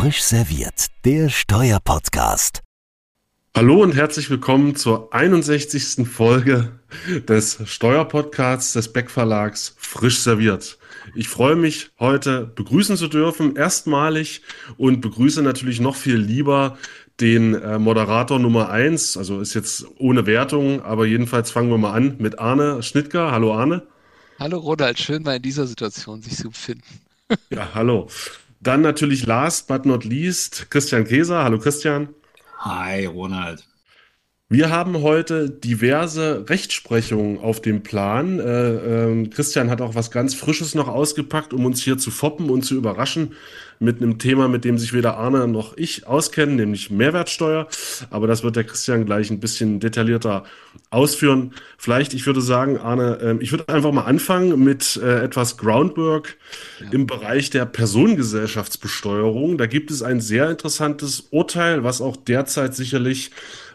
Frisch serviert, der Steuerpodcast. Hallo und herzlich willkommen zur 61. Folge des Steuerpodcasts des Beck Verlags Frisch serviert. Ich freue mich, heute begrüßen zu dürfen, erstmalig und begrüße natürlich noch viel lieber den äh, Moderator Nummer eins. also ist jetzt ohne Wertung, aber jedenfalls fangen wir mal an mit Arne Schnittger. Hallo Arne. Hallo Ronald, schön mal in dieser Situation sich zu befinden. Ja, hallo. Dann natürlich last but not least Christian Käser. Hallo Christian. Hi Ronald. Wir haben heute diverse Rechtsprechungen auf dem Plan. Äh, äh, Christian hat auch was ganz Frisches noch ausgepackt, um uns hier zu foppen und zu überraschen mit einem Thema, mit dem sich weder Arne noch ich auskennen, nämlich Mehrwertsteuer. Aber das wird der Christian gleich ein bisschen detaillierter ausführen. Vielleicht, ich würde sagen, Arne, äh, ich würde einfach mal anfangen mit äh, etwas Groundwork ja. im Bereich der Personengesellschaftsbesteuerung. Da gibt es ein sehr interessantes Urteil, was auch derzeit sicherlich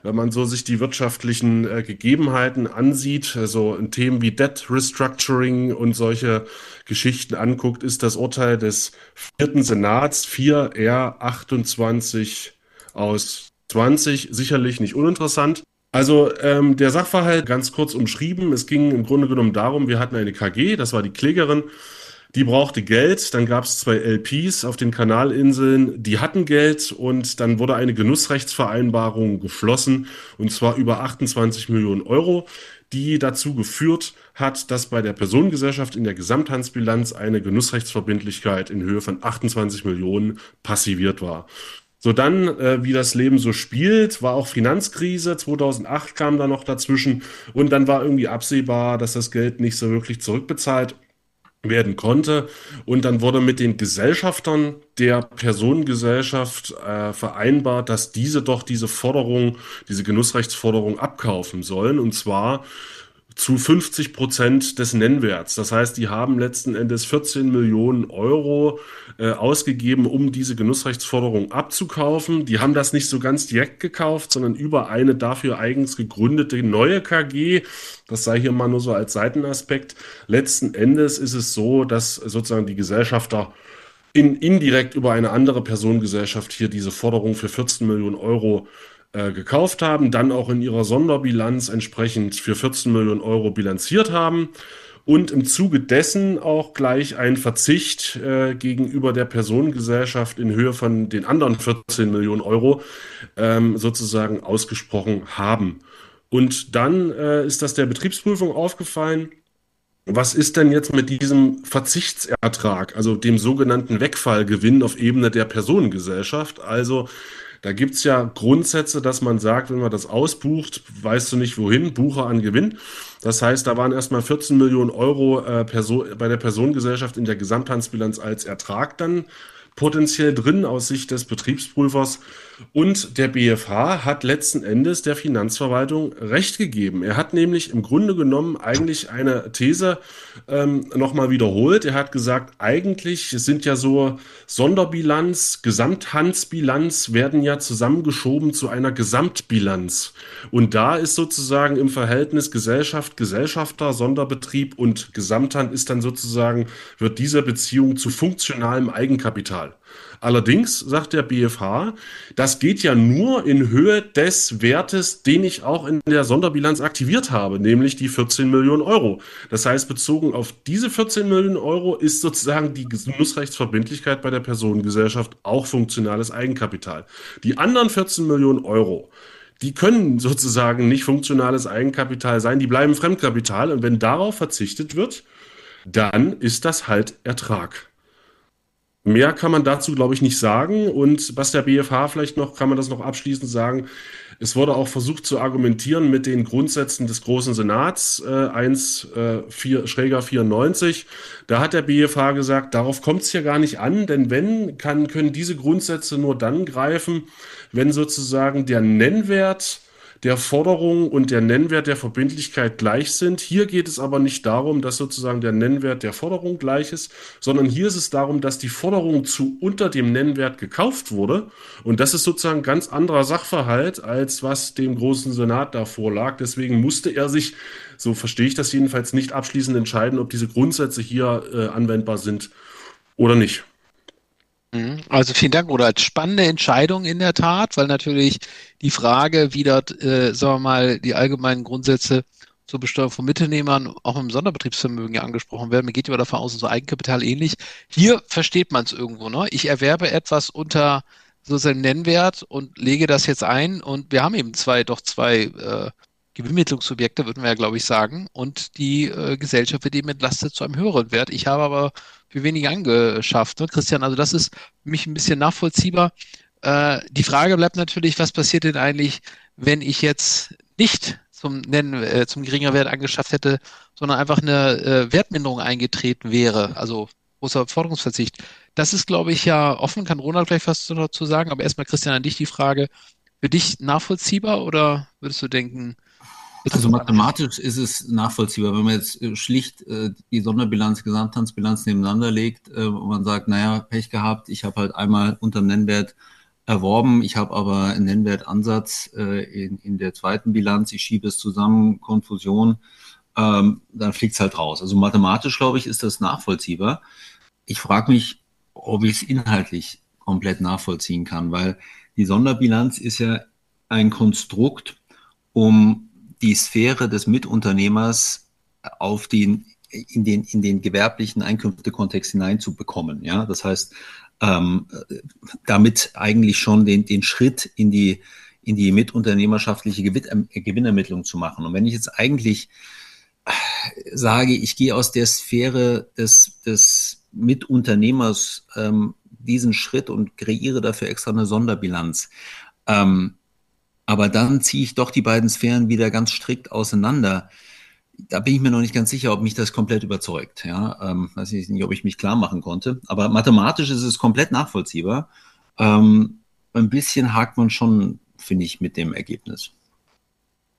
wenn man so sich die wirtschaftlichen äh, Gegebenheiten ansieht, also in Themen wie Debt Restructuring und solche Geschichten anguckt, ist das Urteil des vierten Senats 4R 28 aus 20 sicherlich nicht uninteressant. Also ähm, der Sachverhalt ganz kurz umschrieben. Es ging im Grunde genommen darum, wir hatten eine KG, das war die Klägerin, die brauchte Geld, dann gab es zwei LPs auf den Kanalinseln, die hatten Geld und dann wurde eine Genussrechtsvereinbarung geschlossen und zwar über 28 Millionen Euro, die dazu geführt hat, dass bei der Personengesellschaft in der Gesamthandsbilanz eine Genussrechtsverbindlichkeit in Höhe von 28 Millionen passiviert war. So dann, äh, wie das Leben so spielt, war auch Finanzkrise. 2008 kam da noch dazwischen und dann war irgendwie absehbar, dass das Geld nicht so wirklich zurückbezahlt werden konnte. Und dann wurde mit den Gesellschaftern der Personengesellschaft äh, vereinbart, dass diese doch diese Forderung, diese Genussrechtsforderung abkaufen sollen. Und zwar zu 50 Prozent des Nennwerts. Das heißt, die haben letzten Endes 14 Millionen Euro äh, ausgegeben, um diese Genussrechtsforderung abzukaufen. Die haben das nicht so ganz direkt gekauft, sondern über eine dafür eigens gegründete neue KG. Das sei hier mal nur so als Seitenaspekt. Letzten Endes ist es so, dass sozusagen die Gesellschafter in, indirekt über eine andere Personengesellschaft hier diese Forderung für 14 Millionen Euro äh, gekauft haben, dann auch in ihrer Sonderbilanz entsprechend für 14 Millionen Euro bilanziert haben und im Zuge dessen auch gleich einen Verzicht äh, gegenüber der Personengesellschaft in Höhe von den anderen 14 Millionen Euro ähm, sozusagen ausgesprochen haben. Und dann äh, ist das der Betriebsprüfung aufgefallen. Was ist denn jetzt mit diesem Verzichtsertrag, also dem sogenannten Wegfallgewinn auf Ebene der Personengesellschaft? Also da gibt es ja Grundsätze, dass man sagt, wenn man das ausbucht, weißt du nicht wohin, Buche an Gewinn. Das heißt, da waren erstmal 14 Millionen Euro äh, bei der Personengesellschaft in der Gesamthandsbilanz als Ertrag dann potenziell drin aus Sicht des Betriebsprüfers. Und der BFH hat letzten Endes der Finanzverwaltung Recht gegeben. Er hat nämlich im Grunde genommen eigentlich eine These ähm, nochmal wiederholt. Er hat gesagt, eigentlich sind ja so Sonderbilanz, Gesamthandsbilanz werden ja zusammengeschoben zu einer Gesamtbilanz. Und da ist sozusagen im Verhältnis Gesellschaft, Gesellschafter, Sonderbetrieb und Gesamthand ist dann sozusagen, wird diese Beziehung zu funktionalem Eigenkapital. Allerdings sagt der BFH, das geht ja nur in Höhe des Wertes, den ich auch in der Sonderbilanz aktiviert habe, nämlich die 14 Millionen Euro. Das heißt, bezogen auf diese 14 Millionen Euro ist sozusagen die Genussrechtsverbindlichkeit bei der Personengesellschaft auch funktionales Eigenkapital. Die anderen 14 Millionen Euro, die können sozusagen nicht funktionales Eigenkapital sein, die bleiben Fremdkapital und wenn darauf verzichtet wird, dann ist das halt Ertrag. Mehr kann man dazu, glaube ich, nicht sagen. Und was der BFH vielleicht noch, kann man das noch abschließend sagen. Es wurde auch versucht zu argumentieren mit den Grundsätzen des Großen Senats äh, 1 äh, 4, Schräger 94. Da hat der BFH gesagt, darauf kommt es ja gar nicht an, denn wenn, kann, können diese Grundsätze nur dann greifen, wenn sozusagen der Nennwert der Forderung und der Nennwert der Verbindlichkeit gleich sind. Hier geht es aber nicht darum, dass sozusagen der Nennwert der Forderung gleich ist, sondern hier ist es darum, dass die Forderung zu unter dem Nennwert gekauft wurde. Und das ist sozusagen ein ganz anderer Sachverhalt, als was dem großen Senat da vorlag. Deswegen musste er sich, so verstehe ich das jedenfalls, nicht abschließend entscheiden, ob diese Grundsätze hier äh, anwendbar sind oder nicht. Mhm. Also vielen Dank, oder spannende Entscheidung in der Tat, weil natürlich die Frage, wie dort, äh, sagen wir mal, die allgemeinen Grundsätze zur Besteuerung von Mittelnehmern auch im Sonderbetriebsvermögen ja angesprochen werden. Mir geht ja davon aus, so Eigenkapital ähnlich. Hier versteht man es irgendwo. Ne? Ich erwerbe etwas unter so seinem Nennwert und lege das jetzt ein und wir haben eben zwei, doch zwei äh, Gewinnmittlungsobjekte, würden wir ja, glaube ich, sagen. Und die äh, Gesellschaft wird eben entlastet zu einem höheren Wert. Ich habe aber für weniger angeschafft. Ne? Christian, also das ist für mich ein bisschen nachvollziehbar. Äh, die Frage bleibt natürlich, was passiert denn eigentlich, wenn ich jetzt nicht zum Nennen, äh, zum geringer Wert angeschafft hätte, sondern einfach eine äh, Wertminderung eingetreten wäre, also großer Forderungsverzicht. Das ist, glaube ich, ja offen, kann Ronald gleich was dazu sagen, aber erstmal, Christian, an dich die Frage, für dich nachvollziehbar oder würdest du denken, also mathematisch ist es nachvollziehbar, wenn man jetzt äh, schlicht äh, die Sonderbilanz, Gesamthandsbilanz nebeneinander legt äh, und man sagt, naja, Pech gehabt, ich habe halt einmal unter dem Nennwert erworben, ich habe aber einen Nennwertansatz äh, in, in der zweiten Bilanz, ich schiebe es zusammen, Konfusion, ähm, dann fliegt es halt raus. Also mathematisch, glaube ich, ist das nachvollziehbar. Ich frage mich, ob ich es inhaltlich komplett nachvollziehen kann, weil die Sonderbilanz ist ja ein Konstrukt, um die Sphäre des Mitunternehmers auf den, in den, in den gewerblichen Einkünftekontext hineinzubekommen. Ja, das heißt, ähm, damit eigentlich schon den, den Schritt in die, in die mitunternehmerschaftliche Gewinnermittlung zu machen. Und wenn ich jetzt eigentlich sage, ich gehe aus der Sphäre des, des Mitunternehmers ähm, diesen Schritt und kreiere dafür extra eine Sonderbilanz, ähm, aber dann ziehe ich doch die beiden Sphären wieder ganz strikt auseinander. Da bin ich mir noch nicht ganz sicher, ob mich das komplett überzeugt. Ja, ähm, weiß ich nicht, ob ich mich klar machen konnte. Aber mathematisch ist es komplett nachvollziehbar. Ähm, ein bisschen hakt man schon, finde ich, mit dem Ergebnis.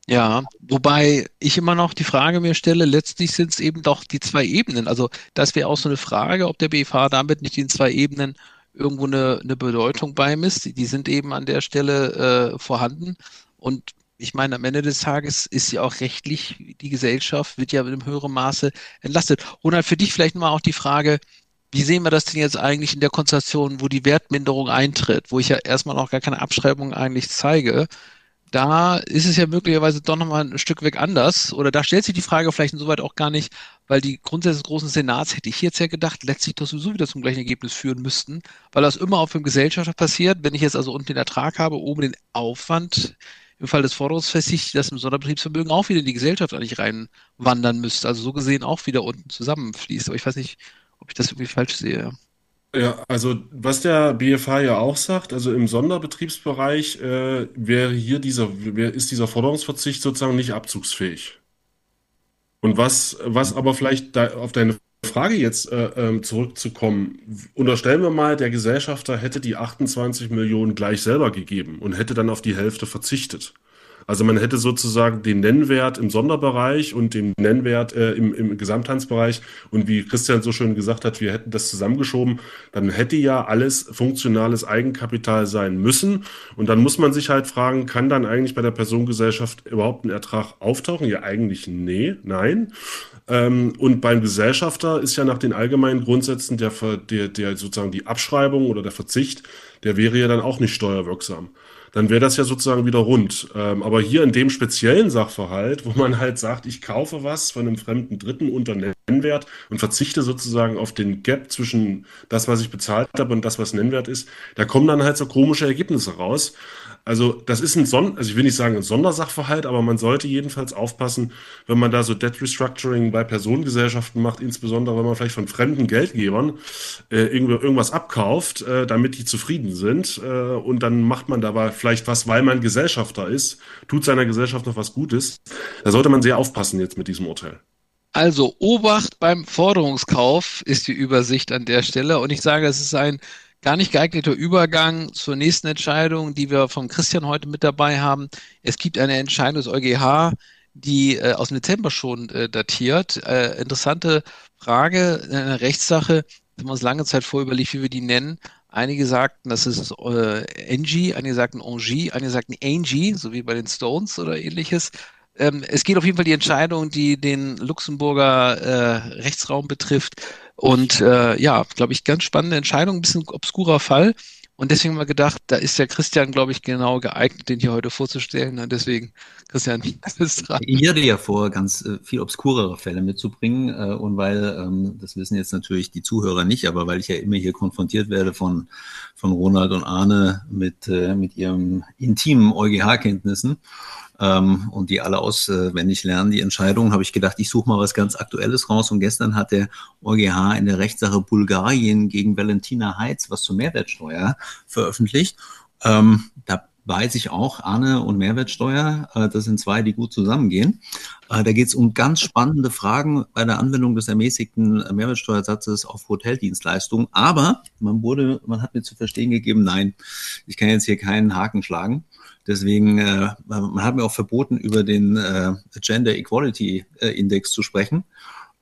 Ja, wobei ich immer noch die Frage mir stelle, letztlich sind es eben doch die zwei Ebenen. Also das wäre auch so eine Frage, ob der BFH damit nicht in zwei Ebenen irgendwo eine, eine Bedeutung beimisst. Die sind eben an der Stelle äh, vorhanden. Und ich meine, am Ende des Tages ist ja auch rechtlich, die Gesellschaft wird ja in einem höheren Maße entlastet. Ronald, für dich vielleicht mal auch die Frage, wie sehen wir das denn jetzt eigentlich in der Konstellation, wo die Wertminderung eintritt, wo ich ja erstmal noch gar keine Abschreibung eigentlich zeige? Da ist es ja möglicherweise doch nochmal ein Stück weg anders. Oder da stellt sich die Frage vielleicht insoweit auch gar nicht, weil die Grundsätze des großen Senats, hätte ich jetzt ja gedacht, letztlich doch sowieso wieder zum gleichen Ergebnis führen müssten, weil das immer auf dem Gesellschafter passiert. Wenn ich jetzt also unten den Ertrag habe, oben den Aufwand, im Fall des Forderungsverzichts, dass im Sonderbetriebsvermögen auch wieder in die Gesellschaft eigentlich reinwandern müsste. Also so gesehen auch wieder unten zusammenfließt. Aber ich weiß nicht, ob ich das irgendwie falsch sehe. Ja, also was der BFH ja auch sagt, also im Sonderbetriebsbereich äh, wäre hier dieser, wär, ist dieser Forderungsverzicht sozusagen nicht abzugsfähig. Und was, was aber vielleicht da, auf deine Frage jetzt äh, ähm, zurückzukommen, unterstellen wir mal, der Gesellschafter hätte die 28 Millionen gleich selber gegeben und hätte dann auf die Hälfte verzichtet. Also man hätte sozusagen den Nennwert im Sonderbereich und den Nennwert äh, im, im Gesamthandsbereich. Und wie Christian so schön gesagt hat, wir hätten das zusammengeschoben, dann hätte ja alles funktionales Eigenkapital sein müssen. Und dann muss man sich halt fragen, kann dann eigentlich bei der Personengesellschaft überhaupt ein Ertrag auftauchen? Ja, eigentlich nee, nein. Ähm, und beim Gesellschafter ist ja nach den allgemeinen Grundsätzen der, der, der sozusagen die Abschreibung oder der Verzicht, der wäre ja dann auch nicht steuerwirksam dann wäre das ja sozusagen wieder rund. Ähm, aber hier in dem speziellen Sachverhalt, wo man halt sagt, ich kaufe was von einem fremden Dritten unter Nennwert und verzichte sozusagen auf den Gap zwischen das, was ich bezahlt habe und das, was Nennwert ist, da kommen dann halt so komische Ergebnisse raus. Also das ist ein Son also ich will nicht sagen ein Sondersachverhalt, aber man sollte jedenfalls aufpassen, wenn man da so Debt Restructuring bei Personengesellschaften macht, insbesondere wenn man vielleicht von fremden Geldgebern äh, irgendwas abkauft, äh, damit die zufrieden sind äh, und dann macht man dabei vielleicht was, weil man Gesellschafter ist, tut seiner Gesellschaft noch was Gutes. Da sollte man sehr aufpassen jetzt mit diesem Urteil. Also Obacht beim Forderungskauf ist die Übersicht an der Stelle und ich sage, es ist ein gar nicht geeigneter Übergang zur nächsten Entscheidung, die wir von Christian heute mit dabei haben. Es gibt eine Entscheidung des EuGH, die äh, aus dem Dezember schon äh, datiert. Äh, interessante Frage, eine Rechtssache, haben wir uns lange Zeit vorüberlegt, wie wir die nennen. Einige sagten, das ist äh, Angie, einige sagten Angie, einige sagten Angie, so wie bei den Stones oder ähnliches. ähm, es geht auf jeden Fall die Entscheidung, die den Luxemburger äh, Rechtsraum betrifft. Und äh, ja, glaube ich, ganz spannende Entscheidung, ein bisschen obskurer Fall. Und deswegen haben wir gedacht, da ist der Christian, glaube ich, genau geeignet, den hier heute vorzustellen. Und deswegen, Christian, bist dran. Ich hatte ja vor, ganz äh, viel obskurere Fälle mitzubringen. Äh, und weil, ähm, das wissen jetzt natürlich die Zuhörer nicht, aber weil ich ja immer hier konfrontiert werde von, von Ronald und Arne mit, äh, mit ihrem intimen EuGH-Kenntnissen, ähm, und die alle auswendig lernen, die Entscheidungen, habe ich gedacht, ich suche mal was ganz Aktuelles raus. Und gestern hat der EuGH in der Rechtssache Bulgarien gegen Valentina Heitz was zur Mehrwertsteuer veröffentlicht. Ähm, da weiß ich auch, Arne und Mehrwertsteuer, äh, das sind zwei, die gut zusammengehen. Äh, da geht es um ganz spannende Fragen bei der Anwendung des ermäßigten Mehrwertsteuersatzes auf Hoteldienstleistungen. Aber man wurde, man hat mir zu verstehen gegeben, nein, ich kann jetzt hier keinen Haken schlagen. Deswegen, äh, man hat mir auch verboten, über den äh, Gender Equality äh, Index zu sprechen.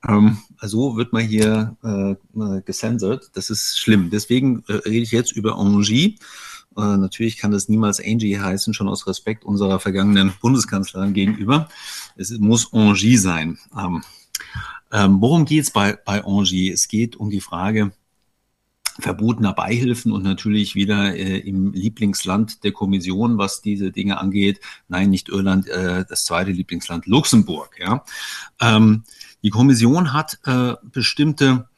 Ähm, also wird man hier äh, gesendet. Das ist schlimm. Deswegen äh, rede ich jetzt über Angie. Äh, natürlich kann das niemals Angie heißen, schon aus Respekt unserer vergangenen Bundeskanzlerin gegenüber. Es muss Angie sein. Ähm, ähm, worum geht es bei, bei Angie? Es geht um die Frage, verbotener Beihilfen und natürlich wieder äh, im Lieblingsland der Kommission, was diese Dinge angeht. Nein, nicht Irland, äh, das zweite Lieblingsland Luxemburg. Ja. Ähm, die Kommission hat äh, bestimmte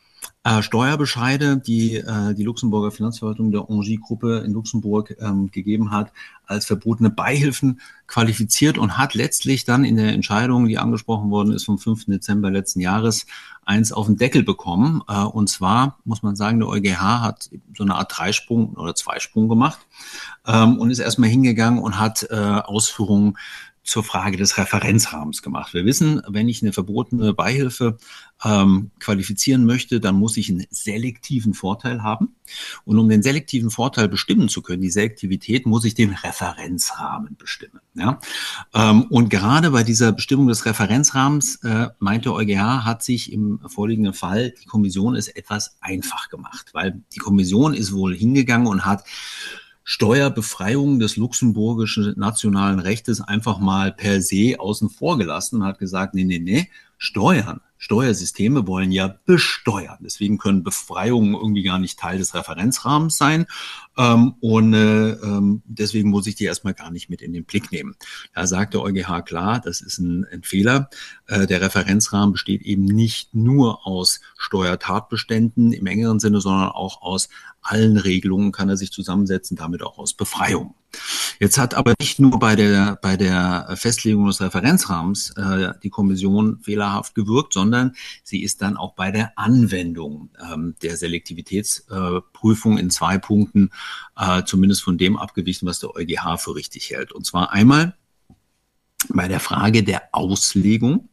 äh, Steuerbescheide, die äh, die Luxemburger Finanzverwaltung der Engie-Gruppe in Luxemburg ähm, gegeben hat, als verbotene Beihilfen qualifiziert und hat letztlich dann in der Entscheidung, die angesprochen worden ist vom 5. Dezember letzten Jahres, eins auf den Deckel bekommen. Äh, und zwar muss man sagen, der EuGH hat so eine Art Dreisprung oder Zweisprung gemacht ähm, und ist erstmal hingegangen und hat äh, Ausführungen zur Frage des Referenzrahmens gemacht. Wir wissen, wenn ich eine verbotene Beihilfe ähm, qualifizieren möchte, dann muss ich einen selektiven Vorteil haben. Und um den selektiven Vorteil bestimmen zu können, die Selektivität, muss ich den Referenzrahmen bestimmen. Ja? Ähm, und gerade bei dieser Bestimmung des Referenzrahmens äh, meinte EuGH, hat sich im vorliegenden Fall die Kommission es etwas einfach gemacht, weil die Kommission ist wohl hingegangen und hat Steuerbefreiung des luxemburgischen nationalen Rechtes einfach mal per se außen vor gelassen und hat gesagt, nee, nee, nee, Steuern Steuersysteme wollen ja besteuern. Deswegen können Befreiungen irgendwie gar nicht Teil des Referenzrahmens sein. Ähm, und äh, ähm, deswegen muss ich die erstmal gar nicht mit in den Blick nehmen. Da sagt der EuGH klar, das ist ein, ein Fehler. Äh, der Referenzrahmen besteht eben nicht nur aus Steuertatbeständen im engeren Sinne, sondern auch aus allen Regelungen kann er sich zusammensetzen, damit auch aus Befreiung. Jetzt hat aber nicht nur bei der, bei der Festlegung des Referenzrahmens äh, die Kommission fehlerhaft gewirkt, sondern sie ist dann auch bei der Anwendung ähm, der Selektivitätsprüfung äh, in zwei Punkten äh, zumindest von dem abgewichen, was der EuGH für richtig hält. Und zwar einmal bei der Frage der Auslegung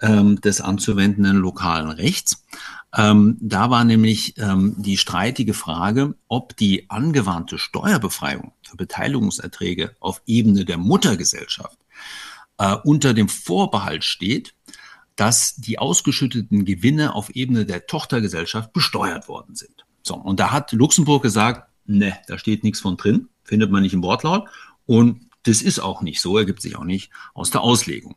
ähm, des anzuwendenden lokalen Rechts. Ähm, da war nämlich ähm, die streitige Frage, ob die angewandte Steuerbefreiung für Beteiligungserträge auf Ebene der Muttergesellschaft äh, unter dem Vorbehalt steht, dass die ausgeschütteten Gewinne auf Ebene der Tochtergesellschaft besteuert worden sind. So, und da hat Luxemburg gesagt, ne, da steht nichts von drin, findet man nicht im Wortlaut und das ist auch nicht so, ergibt sich auch nicht aus der Auslegung.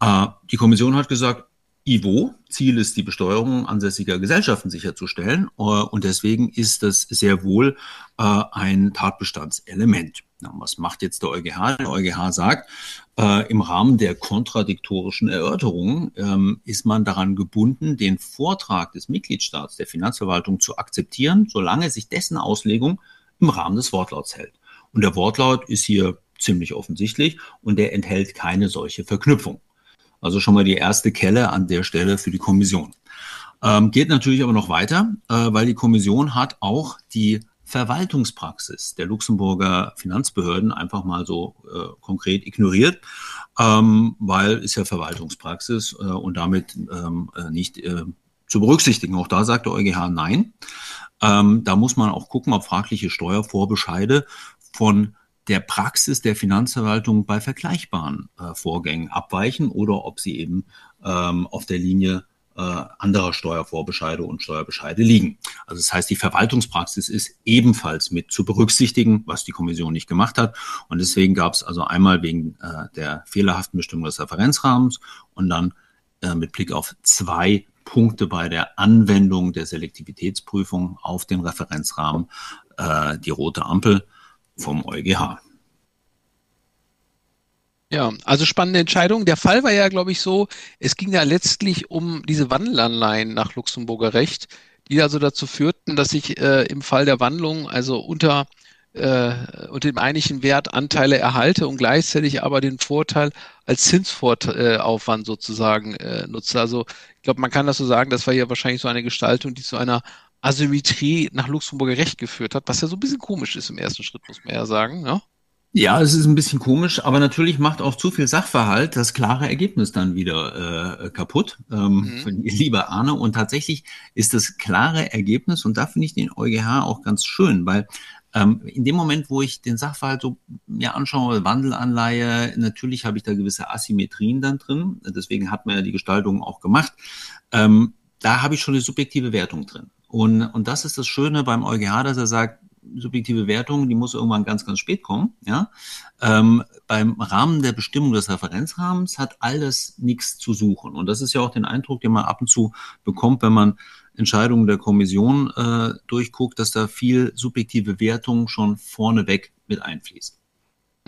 Äh, die Kommission hat gesagt, IVO, Ziel ist die Besteuerung ansässiger Gesellschaften sicherzustellen äh, und deswegen ist das sehr wohl äh, ein Tatbestandselement. Was macht jetzt der EuGH? Der EuGH sagt, äh, im Rahmen der kontradiktorischen Erörterung ähm, ist man daran gebunden, den Vortrag des Mitgliedstaats der Finanzverwaltung zu akzeptieren, solange sich dessen Auslegung im Rahmen des Wortlauts hält. Und der Wortlaut ist hier ziemlich offensichtlich und der enthält keine solche Verknüpfung. Also schon mal die erste Kelle an der Stelle für die Kommission. Ähm, geht natürlich aber noch weiter, äh, weil die Kommission hat auch die Verwaltungspraxis der Luxemburger Finanzbehörden einfach mal so äh, konkret ignoriert, ähm, weil ist ja Verwaltungspraxis äh, und damit ähm, äh, nicht äh, zu berücksichtigen. Auch da sagt der EuGH nein. Ähm, da muss man auch gucken, ob fragliche Steuervorbescheide von der Praxis der Finanzverwaltung bei vergleichbaren äh, Vorgängen abweichen oder ob sie eben ähm, auf der Linie äh, anderer Steuervorbescheide und Steuerbescheide liegen. Also das heißt, die Verwaltungspraxis ist ebenfalls mit zu berücksichtigen, was die Kommission nicht gemacht hat. Und deswegen gab es also einmal wegen äh, der fehlerhaften Bestimmung des Referenzrahmens und dann äh, mit Blick auf zwei Punkte bei der Anwendung der Selektivitätsprüfung auf den Referenzrahmen äh, die rote Ampel vom EuGH. Ja, also spannende Entscheidung. Der Fall war ja, glaube ich, so, es ging ja letztlich um diese Wandelanleihen nach Luxemburger Recht, die also dazu führten, dass ich äh, im Fall der Wandlung also unter, äh, unter dem eigentlichen Wert Anteile erhalte und gleichzeitig aber den Vorteil als Zinsvortaufwand sozusagen äh, nutze. Also ich glaube, man kann das so sagen, das war ja wahrscheinlich so eine Gestaltung, die zu einer Asymmetrie nach Luxemburger Recht geführt hat, was ja so ein bisschen komisch ist im ersten Schritt, muss man ja sagen. Ja? Ja, es ist ein bisschen komisch, aber natürlich macht auch zu viel Sachverhalt das klare Ergebnis dann wieder äh, kaputt, ähm, mhm. lieber Arne. Und tatsächlich ist das klare Ergebnis, und da finde ich den EuGH auch ganz schön, weil ähm, in dem Moment, wo ich den Sachverhalt so mir anschaue, Wandelanleihe, natürlich habe ich da gewisse Asymmetrien dann drin. Deswegen hat man ja die Gestaltung auch gemacht. Ähm, da habe ich schon eine subjektive Wertung drin. Und, und das ist das Schöne beim EuGH, dass er sagt, subjektive Wertung, die muss irgendwann ganz, ganz spät kommen. Ja? Ähm, beim Rahmen der Bestimmung des Referenzrahmens hat alles nichts zu suchen. Und das ist ja auch den Eindruck, den man ab und zu bekommt, wenn man Entscheidungen der Kommission äh, durchguckt, dass da viel subjektive Wertung schon vorneweg mit einfließt.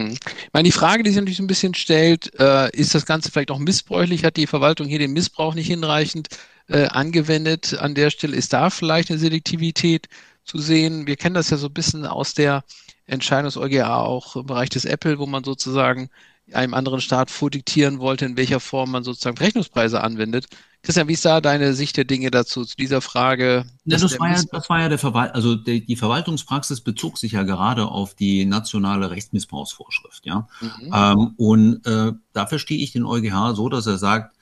Hm. Ich meine, die Frage, die sich natürlich ein bisschen stellt, äh, ist das Ganze vielleicht auch missbräuchlich? Hat die Verwaltung hier den Missbrauch nicht hinreichend äh, angewendet? An der Stelle ist da vielleicht eine Selektivität zu sehen. Wir kennen das ja so ein bisschen aus der Entscheidung des EuGH auch im Bereich des Apple, wo man sozusagen einem anderen Staat vordiktieren wollte, in welcher Form man sozusagen Rechnungspreise anwendet. Christian, wie ist da deine Sicht der Dinge dazu, zu dieser Frage? Ja, das, war ja, das war ja der Verwalt also die, die, Verwaltungspraxis bezog sich ja gerade auf die nationale Rechtsmissbrauchsvorschrift, ja. Mhm. Ähm, und äh, da verstehe ich den EuGH so, dass er sagt,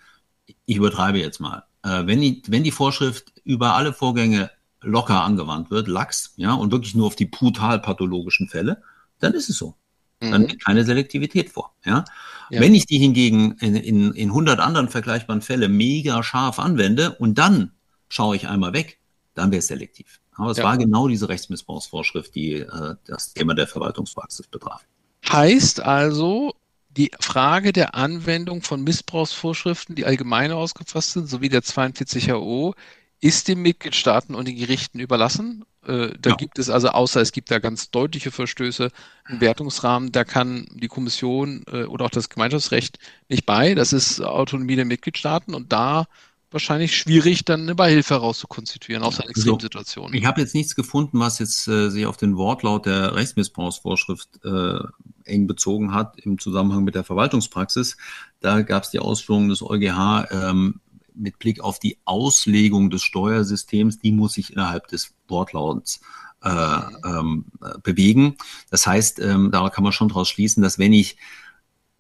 ich übertreibe jetzt mal. Äh, wenn, die, wenn die Vorschrift über alle Vorgänge locker angewandt wird, lax, ja, und wirklich nur auf die brutal pathologischen Fälle, dann ist es so. Dann mhm. liegt keine Selektivität vor. Ja? ja? Wenn ich die hingegen in, in, in 100 anderen vergleichbaren Fälle mega scharf anwende und dann schaue ich einmal weg, dann wäre es selektiv. Aber es ja. war genau diese Rechtsmissbrauchsvorschrift, die äh, das Thema der Verwaltungspraxis betraf. Heißt also, die Frage der Anwendung von Missbrauchsvorschriften, die allgemein ausgefasst sind, sowie der 42 HO, ist den Mitgliedstaaten und den Gerichten überlassen. Äh, da ja. gibt es also, außer es gibt da ganz deutliche Verstöße, einen Wertungsrahmen, da kann die Kommission äh, oder auch das Gemeinschaftsrecht nicht bei. Das ist Autonomie der Mitgliedstaaten und da wahrscheinlich schwierig, dann eine Beihilfe herauszukonstituieren, außer in also, Extremsituationen. ich habe jetzt nichts gefunden, was jetzt äh, sich auf den Wortlaut der Rechtsmissbrauchsvorschrift äh, eng bezogen hat im Zusammenhang mit der Verwaltungspraxis. Da gab es die Ausführungen des EuGH, ähm, mit Blick auf die Auslegung des Steuersystems, die muss sich innerhalb des Wortlauts äh, ähm, bewegen. Das heißt, ähm, da kann man schon daraus schließen, dass wenn ich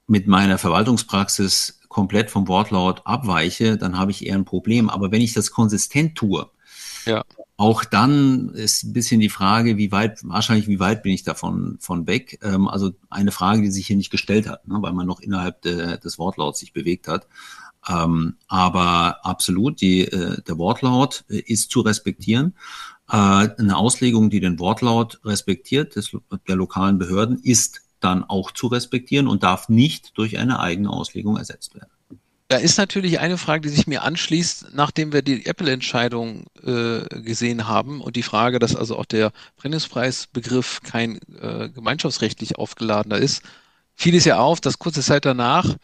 mit meiner Verwaltungspraxis komplett vom Wortlaut abweiche, dann habe ich eher ein Problem. Aber wenn ich das konsistent tue, ja. auch dann ist ein bisschen die Frage, wie weit, wahrscheinlich wie weit bin ich davon von weg. Ähm, also eine Frage, die sich hier nicht gestellt hat, ne, weil man noch innerhalb de, des Wortlauts sich bewegt hat. Ähm, aber absolut, die, äh, der Wortlaut äh, ist zu respektieren. Äh, eine Auslegung, die den Wortlaut respektiert, des, der lokalen Behörden, ist dann auch zu respektieren und darf nicht durch eine eigene Auslegung ersetzt werden. Da ist natürlich eine Frage, die sich mir anschließt, nachdem wir die Apple-Entscheidung äh, gesehen haben und die Frage, dass also auch der Brennungspreisbegriff kein äh, gemeinschaftsrechtlich aufgeladener ist, fiel es ja auf, dass kurze Zeit danach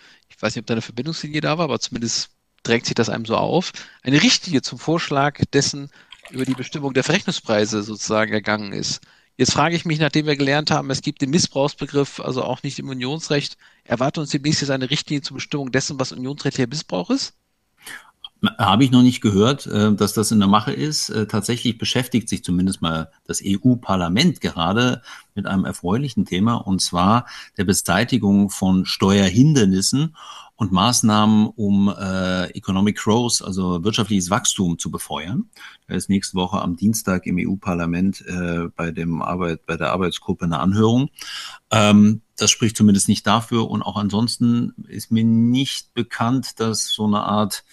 weiß nicht, ob da eine Verbindungslinie da war, aber zumindest trägt sich das einem so auf, eine Richtlinie zum Vorschlag dessen über die Bestimmung der Verrechnungspreise sozusagen ergangen ist. Jetzt frage ich mich, nachdem wir gelernt haben, es gibt den Missbrauchsbegriff, also auch nicht im Unionsrecht, erwartet uns demnächst jetzt eine Richtlinie zur Bestimmung dessen, was unionsrechtlicher Missbrauch ist? Habe ich noch nicht gehört, äh, dass das in der Mache ist. Äh, tatsächlich beschäftigt sich zumindest mal das EU-Parlament gerade mit einem erfreulichen Thema, und zwar der Beseitigung von Steuerhindernissen und Maßnahmen, um äh, Economic Growth, also wirtschaftliches Wachstum zu befeuern. Da ist nächste Woche am Dienstag im EU-Parlament äh, bei Arbeit, bei der Arbeitsgruppe eine Anhörung. Ähm, das spricht zumindest nicht dafür und auch ansonsten ist mir nicht bekannt, dass so eine Art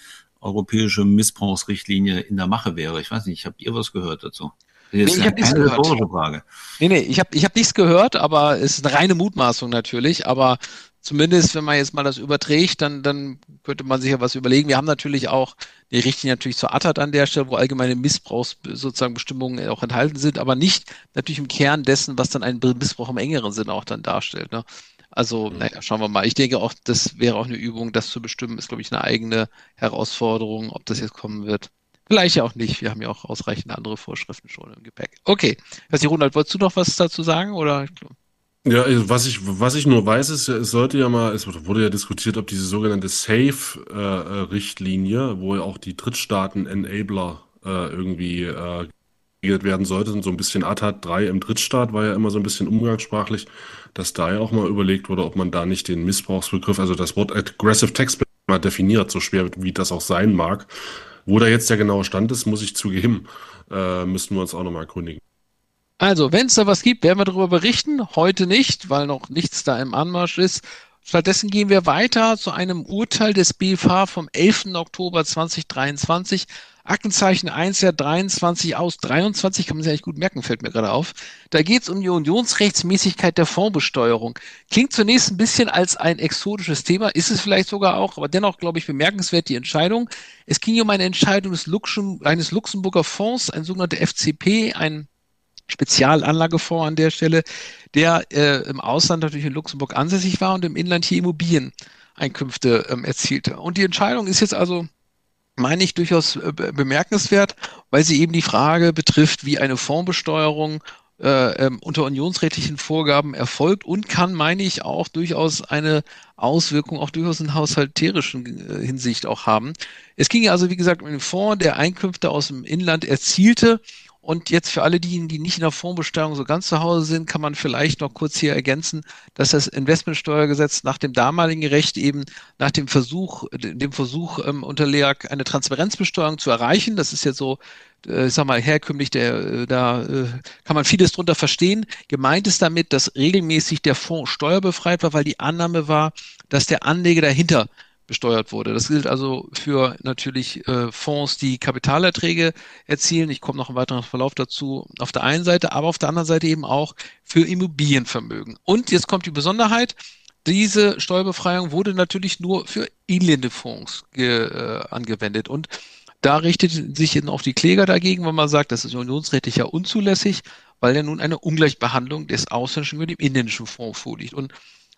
europäische Missbrauchsrichtlinie in der Mache wäre. Ich weiß nicht, habt ihr was gehört dazu? Nee, ich habe nichts gehört. Frage. Nee, nee, ich habe ich hab nichts gehört, aber es ist eine reine Mutmaßung natürlich. Aber zumindest, wenn man jetzt mal das überträgt, dann, dann könnte man sich ja was überlegen. Wir haben natürlich auch die Richtlinie natürlich zur ATAT an der Stelle, wo allgemeine Missbrauchs sozusagen Bestimmungen auch enthalten sind, aber nicht natürlich im Kern dessen, was dann einen Missbrauch im engeren Sinne auch dann darstellt. Ne? Also, mhm. naja, schauen wir mal. Ich denke auch, das wäre auch eine Übung, das zu bestimmen, ist, glaube ich, eine eigene Herausforderung, ob das jetzt kommen wird. Vielleicht ja auch nicht. Wir haben ja auch ausreichend andere Vorschriften schon im Gepäck. Okay. Nicht, Ronald, wolltest du noch was dazu sagen? Oder? Ja, also was ich, was ich nur weiß, ist, es sollte ja mal, es wurde ja diskutiert, ob diese sogenannte Safe-Richtlinie, äh, wo ja auch die Drittstaaten-Enabler äh, irgendwie äh, geregelt werden sollte, so ein bisschen ATAT 3 im Drittstaat war ja immer so ein bisschen umgangssprachlich, dass da ja auch mal überlegt wurde, ob man da nicht den Missbrauchsbegriff, also das Wort Aggressive Text mal definiert, so schwer wie das auch sein mag. Wo da jetzt der genaue Stand ist, muss ich zugeben, äh, müssten wir uns auch nochmal erkundigen. Also, wenn es da was gibt, werden wir darüber berichten. Heute nicht, weil noch nichts da im Anmarsch ist. Stattdessen gehen wir weiter zu einem Urteil des BFH vom 11. Oktober 2023. Aktenzeichen 1 der 23 aus 23, kann man sich eigentlich gut merken, fällt mir gerade auf. Da geht es um die Unionsrechtsmäßigkeit der Fondsbesteuerung. Klingt zunächst ein bisschen als ein exotisches Thema, ist es vielleicht sogar auch, aber dennoch, glaube ich, bemerkenswert die Entscheidung. Es ging um eine Entscheidung des Luxem, eines Luxemburger Fonds, ein sogenannter FCP, ein Spezialanlagefonds an der Stelle, der äh, im Ausland natürlich in Luxemburg ansässig war und im Inland hier Immobilieneinkünfte ähm, erzielte. Und die Entscheidung ist jetzt also meine ich durchaus äh, bemerkenswert, weil sie eben die Frage betrifft, wie eine Fondsbesteuerung äh, ähm, unter unionsrechtlichen Vorgaben erfolgt und kann, meine ich, auch durchaus eine Auswirkung, auch durchaus in haushalterischen äh, Hinsicht auch haben. Es ging also, wie gesagt, um einen Fonds, der Einkünfte aus dem Inland erzielte und jetzt für alle diejenigen, die nicht in der Fondsbesteuerung so ganz zu Hause sind, kann man vielleicht noch kurz hier ergänzen, dass das Investmentsteuergesetz nach dem damaligen Recht eben nach dem Versuch, dem Versuch ähm, unterlag, eine Transparenzbesteuerung zu erreichen. Das ist jetzt so, äh, ich sag mal, herkömmlich, der, äh, da äh, kann man vieles drunter verstehen. Gemeint ist damit, dass regelmäßig der Fonds steuerbefreit war, weil die Annahme war, dass der Anleger dahinter besteuert wurde. Das gilt also für natürlich äh, Fonds, die Kapitalerträge erzielen. Ich komme noch im weiteren Verlauf dazu auf der einen Seite, aber auf der anderen Seite eben auch für Immobilienvermögen. Und jetzt kommt die Besonderheit. Diese Steuerbefreiung wurde natürlich nur für elende Fonds äh, angewendet. Und da richtet sich eben auch die Kläger dagegen, wenn man sagt, das ist unionsrechtlich ja unzulässig, weil ja nun eine Ungleichbehandlung des ausländischen mit dem inländischen Fonds vorliegt. Und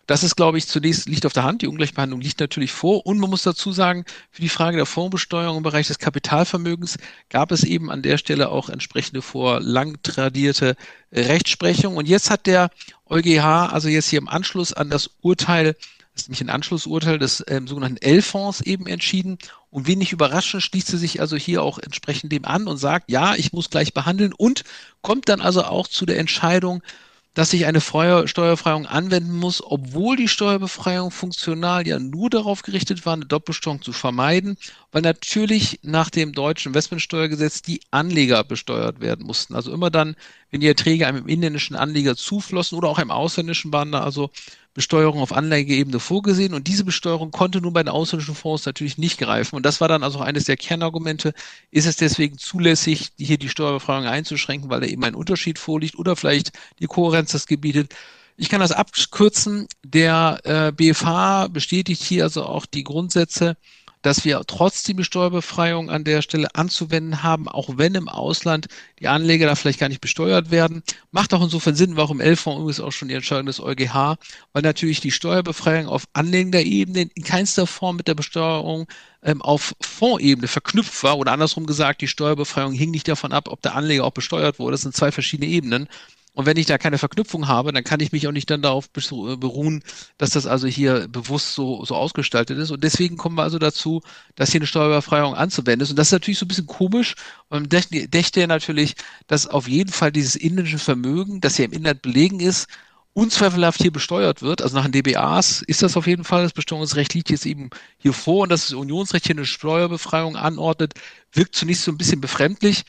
das ist, glaube ich, zunächst liegt auf der Hand. Die Ungleichbehandlung liegt natürlich vor. Und man muss dazu sagen, für die Frage der Fondsbesteuerung im Bereich des Kapitalvermögens gab es eben an der Stelle auch entsprechende vor lang tradierte Rechtsprechung. Und jetzt hat der EuGH also jetzt hier im Anschluss an das Urteil, das ist nämlich ein Anschlussurteil des ähm, sogenannten L-Fonds eben entschieden. Und wenig überraschend schließt sie sich also hier auch entsprechend dem an und sagt, ja, ich muss gleich behandeln und kommt dann also auch zu der Entscheidung, dass sich eine Steuerbefreiung anwenden muss, obwohl die Steuerbefreiung funktional ja nur darauf gerichtet war, eine Doppelsteuerung zu vermeiden, weil natürlich nach dem deutschen Investmentsteuergesetz die Anleger besteuert werden mussten. Also immer dann, wenn die Erträge einem inländischen Anleger zuflossen oder auch einem ausländischen waren also Besteuerung auf Anlageebene vorgesehen und diese Besteuerung konnte nun bei den ausländischen Fonds natürlich nicht greifen. Und das war dann also eines der Kernargumente. Ist es deswegen zulässig, hier die Steuerbefreiung einzuschränken, weil da eben ein Unterschied vorliegt oder vielleicht die Kohärenz das gebietet? Ich kann das abkürzen. Der äh, BFH bestätigt hier also auch die Grundsätze, dass wir trotzdem die Steuerbefreiung an der Stelle anzuwenden haben, auch wenn im Ausland die Anleger da vielleicht gar nicht besteuert werden. Macht auch insofern Sinn, warum L-Fonds übrigens auch schon die Entscheidung des EuGH, weil natürlich die Steuerbefreiung auf anlegender Ebene in keinster Form mit der Besteuerung ähm, auf Fondsebene verknüpft war oder andersrum gesagt, die Steuerbefreiung hing nicht davon ab, ob der Anleger auch besteuert wurde. Das sind zwei verschiedene Ebenen. Und wenn ich da keine Verknüpfung habe, dann kann ich mich auch nicht dann darauf äh, beruhen, dass das also hier bewusst so, so ausgestaltet ist. Und deswegen kommen wir also dazu, dass hier eine Steuerbefreiung anzuwenden ist. Und das ist natürlich so ein bisschen komisch. Man dächte ja natürlich, dass auf jeden Fall dieses indische Vermögen, das ja im Inland belegen ist, unzweifelhaft hier besteuert wird. Also nach den DBAs ist das auf jeden Fall. Das Besteuerungsrecht liegt jetzt eben hier vor und dass das Unionsrecht hier eine Steuerbefreiung anordnet, wirkt zunächst so ein bisschen befremdlich.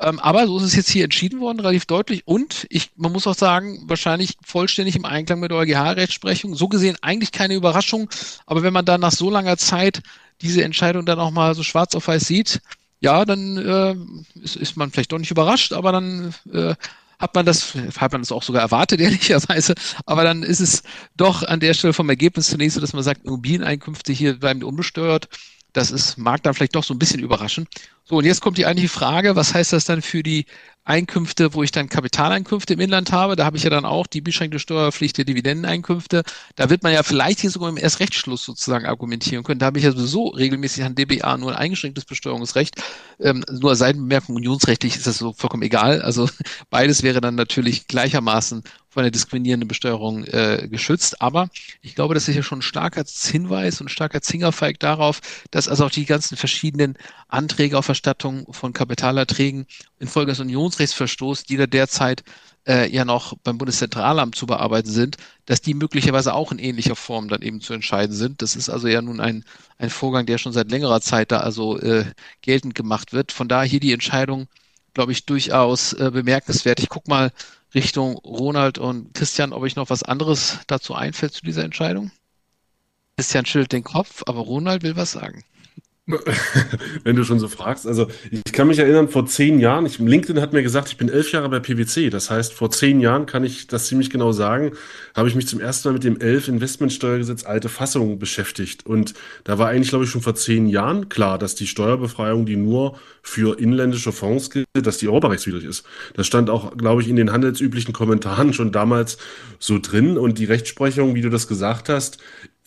Ähm, aber so ist es jetzt hier entschieden worden, relativ deutlich. Und ich, man muss auch sagen, wahrscheinlich vollständig im Einklang mit der EuGH-Rechtsprechung. So gesehen eigentlich keine Überraschung. Aber wenn man dann nach so langer Zeit diese Entscheidung dann auch mal so schwarz auf weiß sieht, ja, dann äh, ist, ist man vielleicht doch nicht überrascht, aber dann äh, hat man das, hat man das auch sogar erwartet, ehrlicherweise, aber dann ist es doch an der Stelle vom Ergebnis zunächst so, dass man sagt, Immobilieneinkünfte hier bleiben unbesteuert. Das ist, mag dann vielleicht doch so ein bisschen überraschen. So, und jetzt kommt die eigentliche Frage, was heißt das dann für die Einkünfte, wo ich dann Kapitaleinkünfte im Inland habe? Da habe ich ja dann auch die beschränkte Steuerpflicht der Dividendeneinkünfte. Da wird man ja vielleicht hier sogar im Erstrechtsschluss sozusagen argumentieren können. Da habe ich ja sowieso regelmäßig an DBA nur ein eingeschränktes Besteuerungsrecht. Ähm, nur Seitenbemerkung, unionsrechtlich ist das so vollkommen egal. Also beides wäre dann natürlich gleichermaßen von der diskriminierenden Besteuerung äh, geschützt. Aber ich glaube, das ist ja schon ein starker Hinweis und ein starker Zingerfeig darauf, dass also auch die ganzen verschiedenen Anträge auf Erstattung von Kapitalerträgen infolge des Unionsrechtsverstoßes, die da derzeit äh, ja noch beim Bundeszentralamt zu bearbeiten sind, dass die möglicherweise auch in ähnlicher Form dann eben zu entscheiden sind. Das ist also ja nun ein, ein Vorgang, der schon seit längerer Zeit da also äh, geltend gemacht wird. Von daher hier die Entscheidung, glaube ich, durchaus äh, bemerkenswert. Ich gucke mal Richtung Ronald und Christian, ob ich noch was anderes dazu einfällt zu dieser Entscheidung. Christian schüttelt den Kopf, aber Ronald will was sagen. Wenn du schon so fragst. Also ich kann mich erinnern, vor zehn Jahren, ich, LinkedIn hat mir gesagt, ich bin elf Jahre bei PwC. Das heißt, vor zehn Jahren kann ich das ziemlich genau sagen, habe ich mich zum ersten Mal mit dem elf Investmentsteuergesetz alte Fassung beschäftigt. Und da war eigentlich, glaube ich, schon vor zehn Jahren klar, dass die Steuerbefreiung, die nur für inländische Fonds gilt, dass die europarechtswidrig ist. Das stand auch, glaube ich, in den handelsüblichen Kommentaren schon damals so drin. Und die Rechtsprechung, wie du das gesagt hast,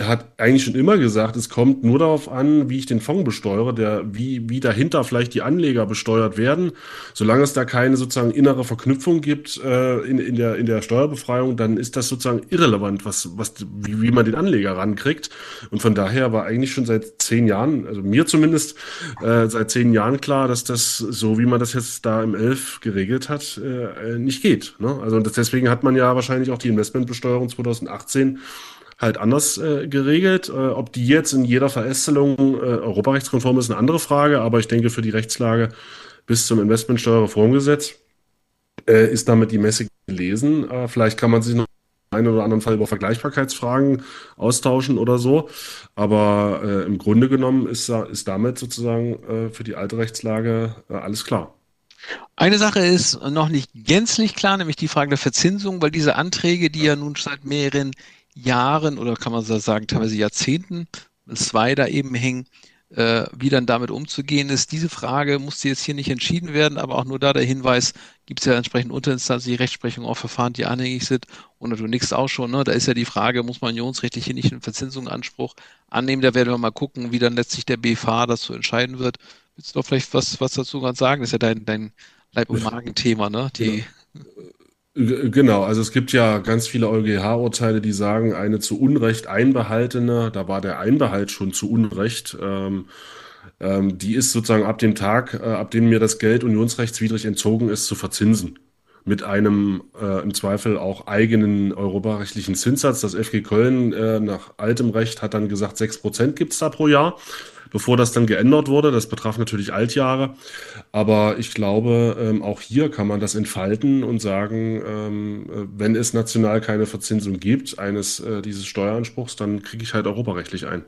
hat eigentlich schon immer gesagt, es kommt nur darauf an, wie ich den Fonds besteuere, der, wie, wie dahinter vielleicht die Anleger besteuert werden. Solange es da keine sozusagen innere Verknüpfung gibt äh, in, in, der, in der Steuerbefreiung, dann ist das sozusagen irrelevant, was, was, wie, wie man den Anleger rankriegt. Und von daher war eigentlich schon seit zehn Jahren, also mir zumindest, äh, seit zehn Jahren klar, dass das so, wie man das jetzt da im Elf geregelt hat, äh, nicht geht. Ne? Also das, deswegen hat man ja wahrscheinlich auch die Investmentbesteuerung 2018 halt anders äh, geregelt. Äh, ob die jetzt in jeder Verästelung äh, europarechtskonform ist, eine andere Frage, aber ich denke, für die Rechtslage bis zum Investmentsteuerreformgesetz äh, ist damit die Messe gelesen. Äh, vielleicht kann man sich noch einen oder anderen Fall über Vergleichbarkeitsfragen austauschen oder so. Aber äh, im Grunde genommen ist, ist damit sozusagen äh, für die alte Rechtslage äh, alles klar. Eine Sache ist noch nicht gänzlich klar, nämlich die Frage der Verzinsung, weil diese Anträge, die ja nun seit mehreren Jahren oder kann man sagen, teilweise Jahrzehnten, zwei da eben hängen, äh, wie dann damit umzugehen ist. Diese Frage musste jetzt hier nicht entschieden werden, aber auch nur da der Hinweis, gibt es ja entsprechend unterinstanzliche Rechtsprechung auf Verfahren, die anhängig sind. Und du nix auch schon, ne? da ist ja die Frage, muss man unionsrechtlich hier nicht einen Verzinsungsanspruch annehmen? Da werden wir mal gucken, wie dann letztlich der BFH dazu entscheiden wird. Willst du doch vielleicht was, was dazu ganz sagen? Das ist ja dein, dein Leib- und Magen-Thema, ne? Die, ja. Genau, also es gibt ja ganz viele EuGH-Urteile, die sagen, eine zu Unrecht einbehaltene, da war der Einbehalt schon zu Unrecht, ähm, ähm, die ist sozusagen ab dem Tag, äh, ab dem mir das Geld unionsrechtswidrig entzogen ist, zu verzinsen. Mit einem äh, im Zweifel auch eigenen europarechtlichen Zinssatz. Das FG Köln äh, nach altem Recht hat dann gesagt, sechs Prozent gibt's da pro Jahr bevor das dann geändert wurde. Das betraf natürlich Altjahre. Aber ich glaube, ähm, auch hier kann man das entfalten und sagen, ähm, äh, wenn es national keine Verzinsung gibt eines äh, dieses Steueranspruchs, dann kriege ich halt europarechtlich ein.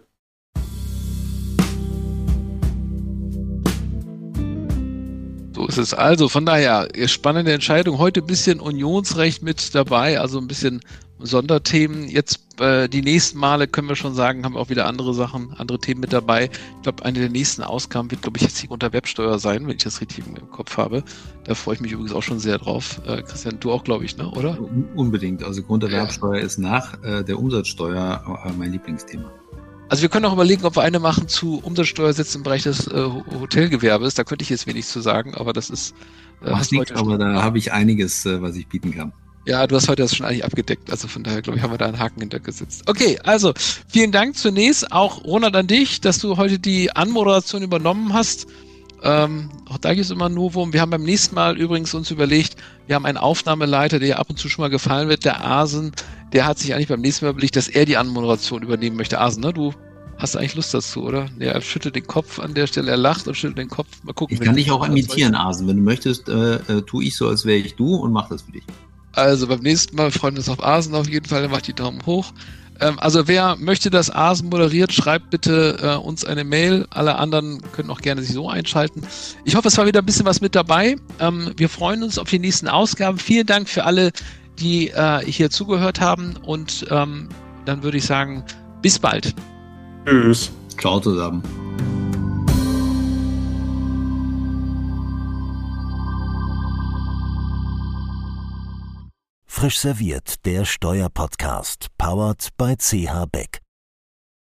So ist es also. Von daher, spannende Entscheidung. Heute ein bisschen Unionsrecht mit dabei, also ein bisschen Sonderthemen. Jetzt äh, die nächsten Male können wir schon sagen, haben wir auch wieder andere Sachen, andere Themen mit dabei. Ich glaube, eine der nächsten Ausgaben wird, glaube ich, jetzt die unter Websteuer sein, wenn ich das richtig im Kopf habe. Da freue ich mich übrigens auch schon sehr drauf. Äh, Christian, du auch, glaube ich, ne? oder? Unbedingt. Also Grunderwerbsteuer ja. ist nach äh, der Umsatzsteuer äh, mein Lieblingsthema. Also wir können auch überlegen, ob wir eine machen zu Umsatzsteuersätzen im Bereich des äh, Hotelgewerbes. Da könnte ich jetzt wenig zu sagen, aber das ist. Äh, Macht aber da habe ich einiges, äh, was ich bieten kann. Ja, du hast heute das schon eigentlich abgedeckt. Also von daher, glaube ich, haben wir da einen Haken hintergesetzt. Okay, also vielen Dank zunächst auch Ronald an dich, dass du heute die Anmoderation übernommen hast. Ähm, auch da gibt es immer ein Novum. Wir haben beim nächsten Mal übrigens uns überlegt, wir haben einen Aufnahmeleiter, der ab und zu schon mal gefallen wird, der Asen. Der hat sich eigentlich beim nächsten Mal überlegt, dass er die Anmoderation übernehmen möchte. Asen, ne? Du hast eigentlich Lust dazu, oder? Ja, er schüttelt den Kopf an der Stelle, er lacht und schüttelt den Kopf. Mal gucken. Ich kann dich auch imitieren, Asen. Wenn du möchtest, äh, äh, tue ich so, als wäre ich du und mach das für dich. Also beim nächsten Mal freuen wir uns auf Asen auf jeden Fall, der macht die Daumen hoch. Ähm, also wer möchte, dass Asen moderiert, schreibt bitte äh, uns eine Mail. Alle anderen können auch gerne sich so einschalten. Ich hoffe, es war wieder ein bisschen was mit dabei. Ähm, wir freuen uns auf die nächsten Ausgaben. Vielen Dank für alle, die äh, hier zugehört haben. Und ähm, dann würde ich sagen, bis bald. Tschüss. Ciao zusammen. Frisch serviert, der Steuerpodcast, powered by CH Beck.